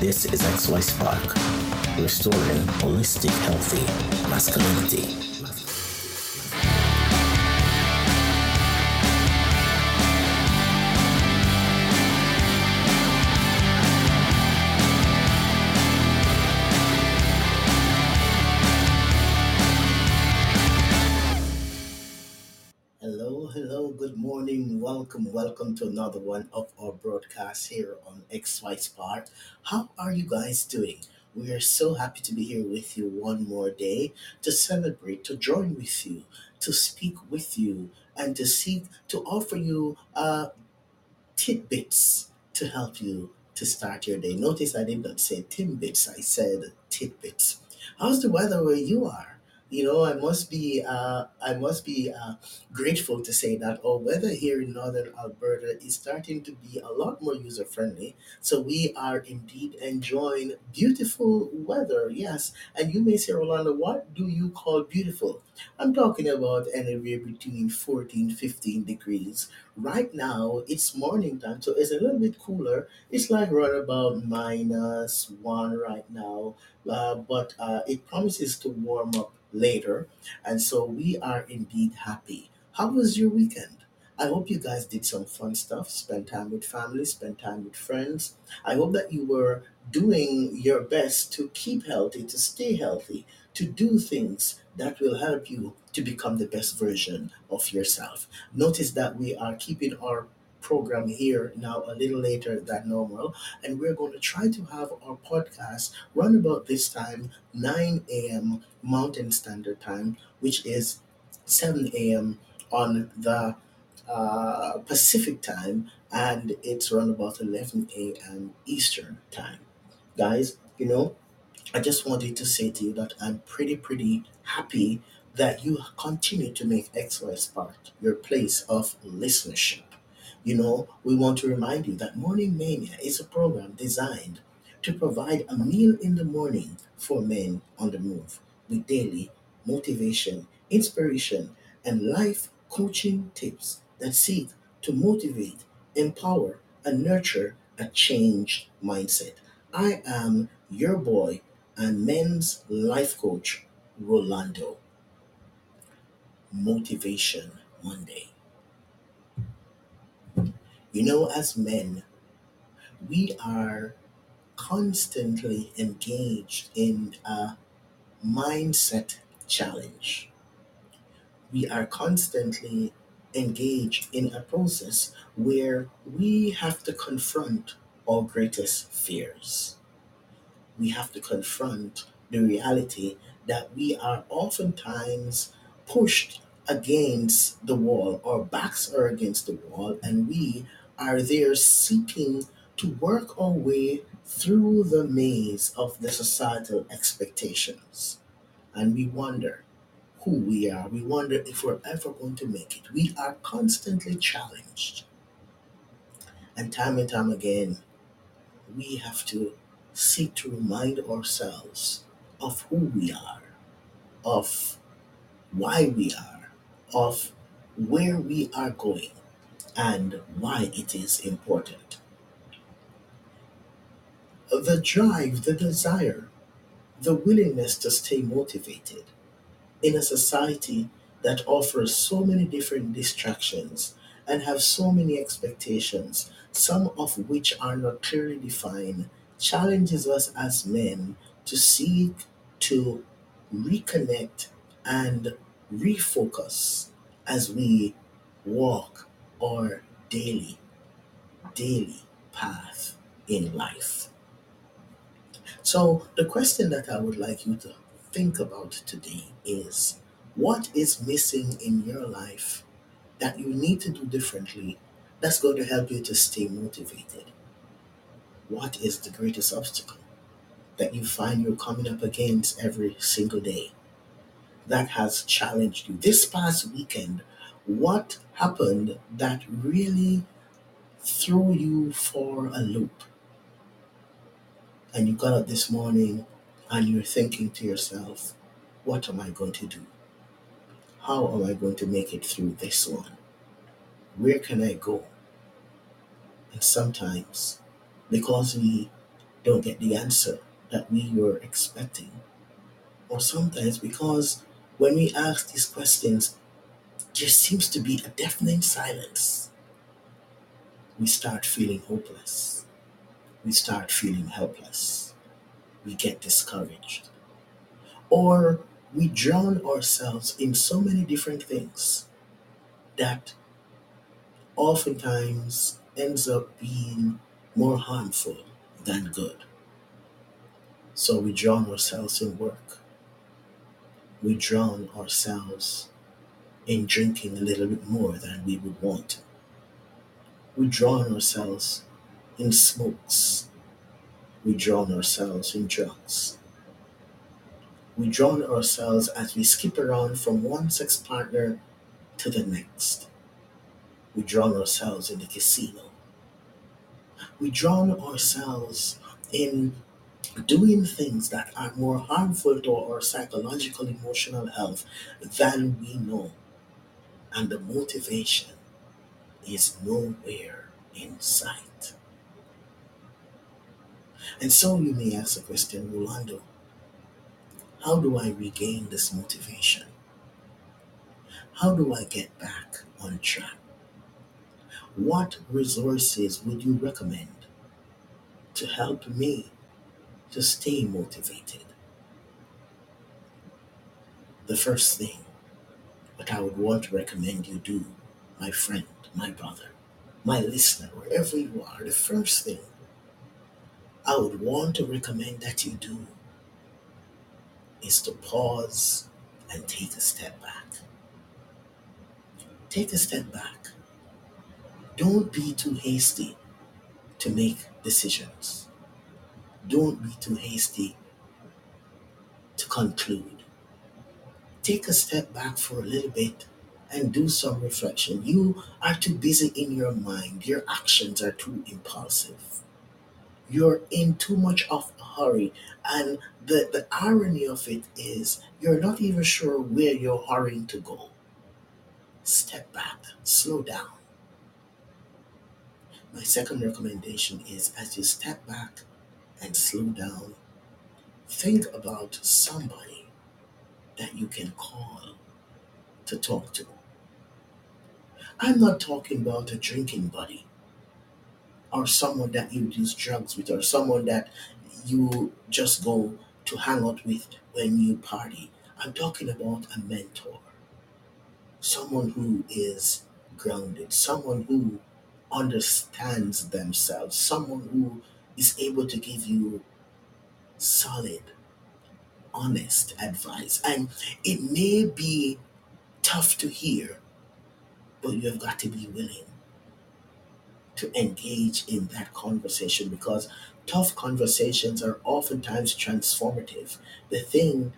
This is XY Spark, restoring holistic, healthy masculinity. Welcome, welcome to another one of our broadcasts here on XY Spark. How are you guys doing? We are so happy to be here with you one more day to celebrate, to join with you, to speak with you, and to seek to offer you uh, tidbits to help you to start your day. Notice I did not say timbits, I said tidbits. How's the weather where you are? You know, I must be, uh, I must be uh, grateful to say that our weather here in northern Alberta is starting to be a lot more user friendly. So we are indeed enjoying beautiful weather. Yes, and you may say, Rolando, what do you call beautiful? I'm talking about anywhere between 14, 15 degrees. Right now, it's morning time, so it's a little bit cooler. It's like right about minus one right now, uh, but uh, it promises to warm up later, and so we are indeed happy. How was your weekend? I hope you guys did some fun stuff, spend time with family, spend time with friends. I hope that you were doing your best to keep healthy, to stay healthy, to do things that will help you to become the best version of yourself. Notice that we are keeping our program here now a little later than normal, and we're going to try to have our podcast run about this time 9 a.m. Mountain Standard Time, which is 7 a.m. on the uh, Pacific Time, and it's around about 11 a.m. Eastern Time. Guys, you know, I just wanted to say to you that I'm pretty, pretty happy that you continue to make XY Spark your place of listenership. You know, we want to remind you that Morning Mania is a program designed to provide a meal in the morning for men on the move with daily motivation, inspiration, and life coaching tips that seek to motivate, empower, and nurture a changed mindset. I am your boy and men's life coach, Rolando. Motivation Monday. You know, as men, we are constantly engaged in a mindset challenge. We are constantly engaged in a process where we have to confront our greatest fears. We have to confront the reality that we are oftentimes pushed against the wall, our backs are against the wall, and we are there seeking to work our way through the maze of the societal expectations. And we wonder who we are. We wonder if we're ever going to make it. We are constantly challenged. And time and time again, we have to seek to remind ourselves of who we are, of why we are, of where we are going, and why it is important. The drive, the desire, the willingness to stay motivated in a society that offers so many different distractions and have so many expectations, some of which are not clearly defined, challenges us as men to seek to reconnect and refocus as we walk our daily, daily path in life. So, the question that I would like you to think about today is what is missing in your life that you need to do differently that's going to help you to stay motivated? What is the greatest obstacle that you find you're coming up against every single day that has challenged you? This past weekend, what happened that really threw you for a loop? And you got up this morning and you're thinking to yourself, What am I going to do? How am I going to make it through this one? Where can I go? And sometimes, because we don't get the answer that we were expecting, or sometimes because when we ask these questions, there seems to be a deafening silence. We start feeling hopeless. We start feeling helpless. We get discouraged. Or we drown ourselves in so many different things that oftentimes ends up being more harmful than good. So we drown ourselves in work. We drown ourselves in drinking a little bit more than we would want. We drown ourselves in smokes. We drown ourselves in drugs. We drown ourselves as we skip around from one sex partner to the next. We drown ourselves in the casino. We drown ourselves in doing things that are more harmful to our psychological emotional health than we know. And the motivation is nowhere in sight. And so you may ask the question, Rolando, how do I regain this motivation? How do I get back on track? What resources would you recommend to help me to stay motivated? The first thing that I would want to recommend you do, my friend, my brother, my listener, wherever you are, the first thing I would want to recommend that you do is to pause and take a step back. Take a step back. Don't be too hasty to make decisions. Don't be too hasty to conclude. Take a step back for a little bit and do some reflection. You are too busy in your mind, your actions are too impulsive. You're in too much of a hurry, and the, the irony of it is you're not even sure where you're hurrying to go. Step back, slow down. My second recommendation is as you step back and slow down, think about somebody that you can call to talk to. I'm not talking about a drinking buddy or someone that you use drugs with or someone that you just go to hang out with when you party. I'm talking about a mentor, someone who is grounded, someone who understands themselves, someone who is able to give you solid, honest advice. And it may be tough to hear, but you have got to be willing to engage in that conversation because tough conversations are oftentimes transformative. The thing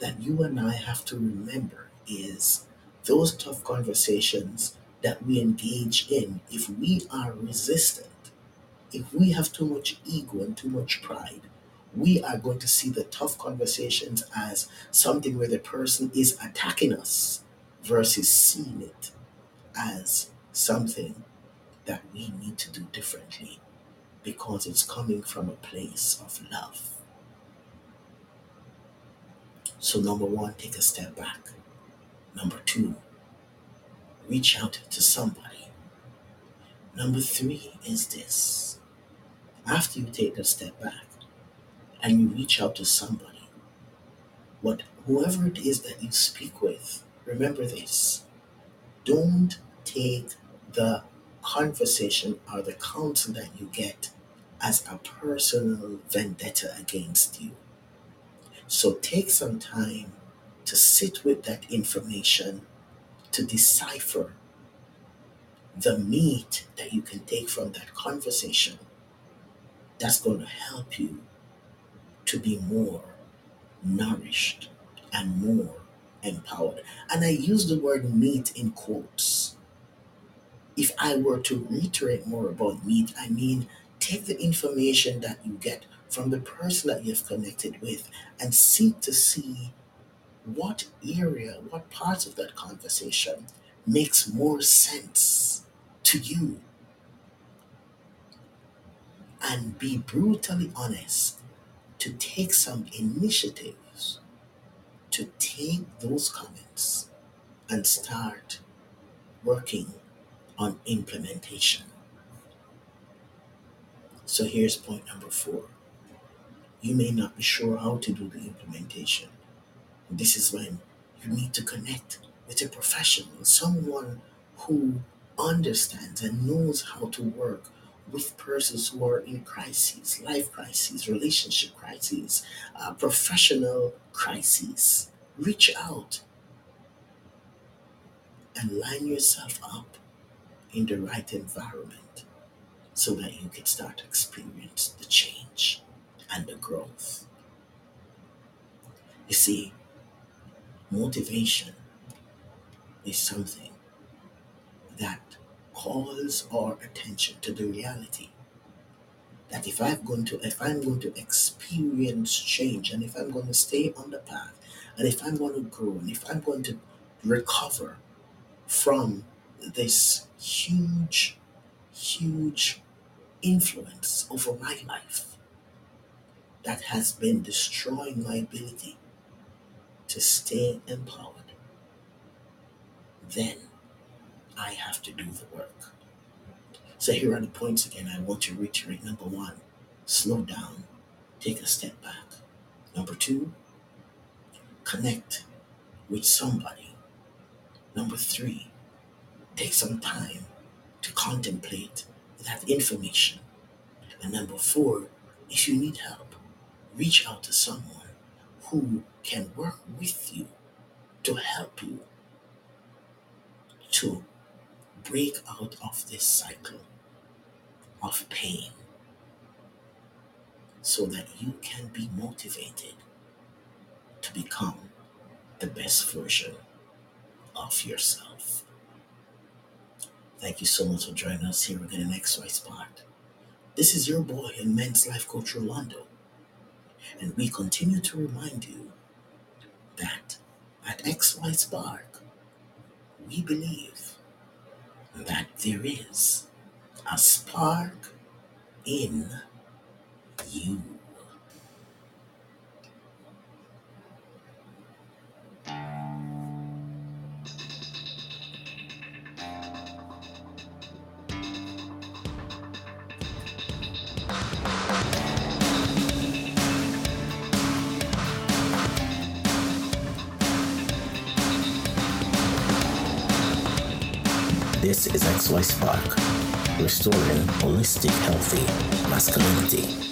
that you and I have to remember is those tough conversations that we engage in, if we are resistant, if we have too much ego and too much pride, we are going to see the tough conversations as something where the person is attacking us versus seeing it as something that we need to do differently because it's coming from a place of love. So, number one, take a step back. Number two, reach out to somebody. Number three is this after you take a step back and you reach out to somebody, what whoever it is that you speak with, remember this. Don't take the conversation or the counsel that you get as a personal vendetta against you. So take some time to sit with that information to decipher the meat that you can take from that conversation that's going to help you to be more nourished and more empowered. And I use the word meat in quotes. If I were to reiterate more about meat, I mean take the information that you get from the person that you've connected with and seek to see what area, what parts of that conversation makes more sense to you and be brutally honest to take some initiatives to take those comments and start working on implementation. So here's point number four. You may not be sure how to do the implementation. This is when you need to connect with a professional, someone who understands and knows how to work with persons who are in crises, life crises, relationship crises, uh, professional crises. Reach out and line yourself up in the right environment so that you can start to experience the change and the growth. You see, motivation is something that calls our attention to the reality. That if I'm going to if I'm going to experience change and if I'm going to stay on the path and if I'm going to grow and if I'm going to recover from this huge huge influence over my life that has been destroying my ability to stay empowered, then I have to do the work. So here are the points again I want to reiterate. Number one, slow down, take a step back. Number two, connect with somebody. Number three, take some time to contemplate that information. And number four, if you need help, reach out to someone who can work with you to help you to break out of this cycle of pain so that you can be motivated to become the best version of yourself. Thank you so much for joining us here again in XY Spark. This is your boy and men's life coach Rolando, and we continue to remind you that at XY Spark, we believe that there is a spark in you. This is XY Spark, restoring holistic, healthy masculinity.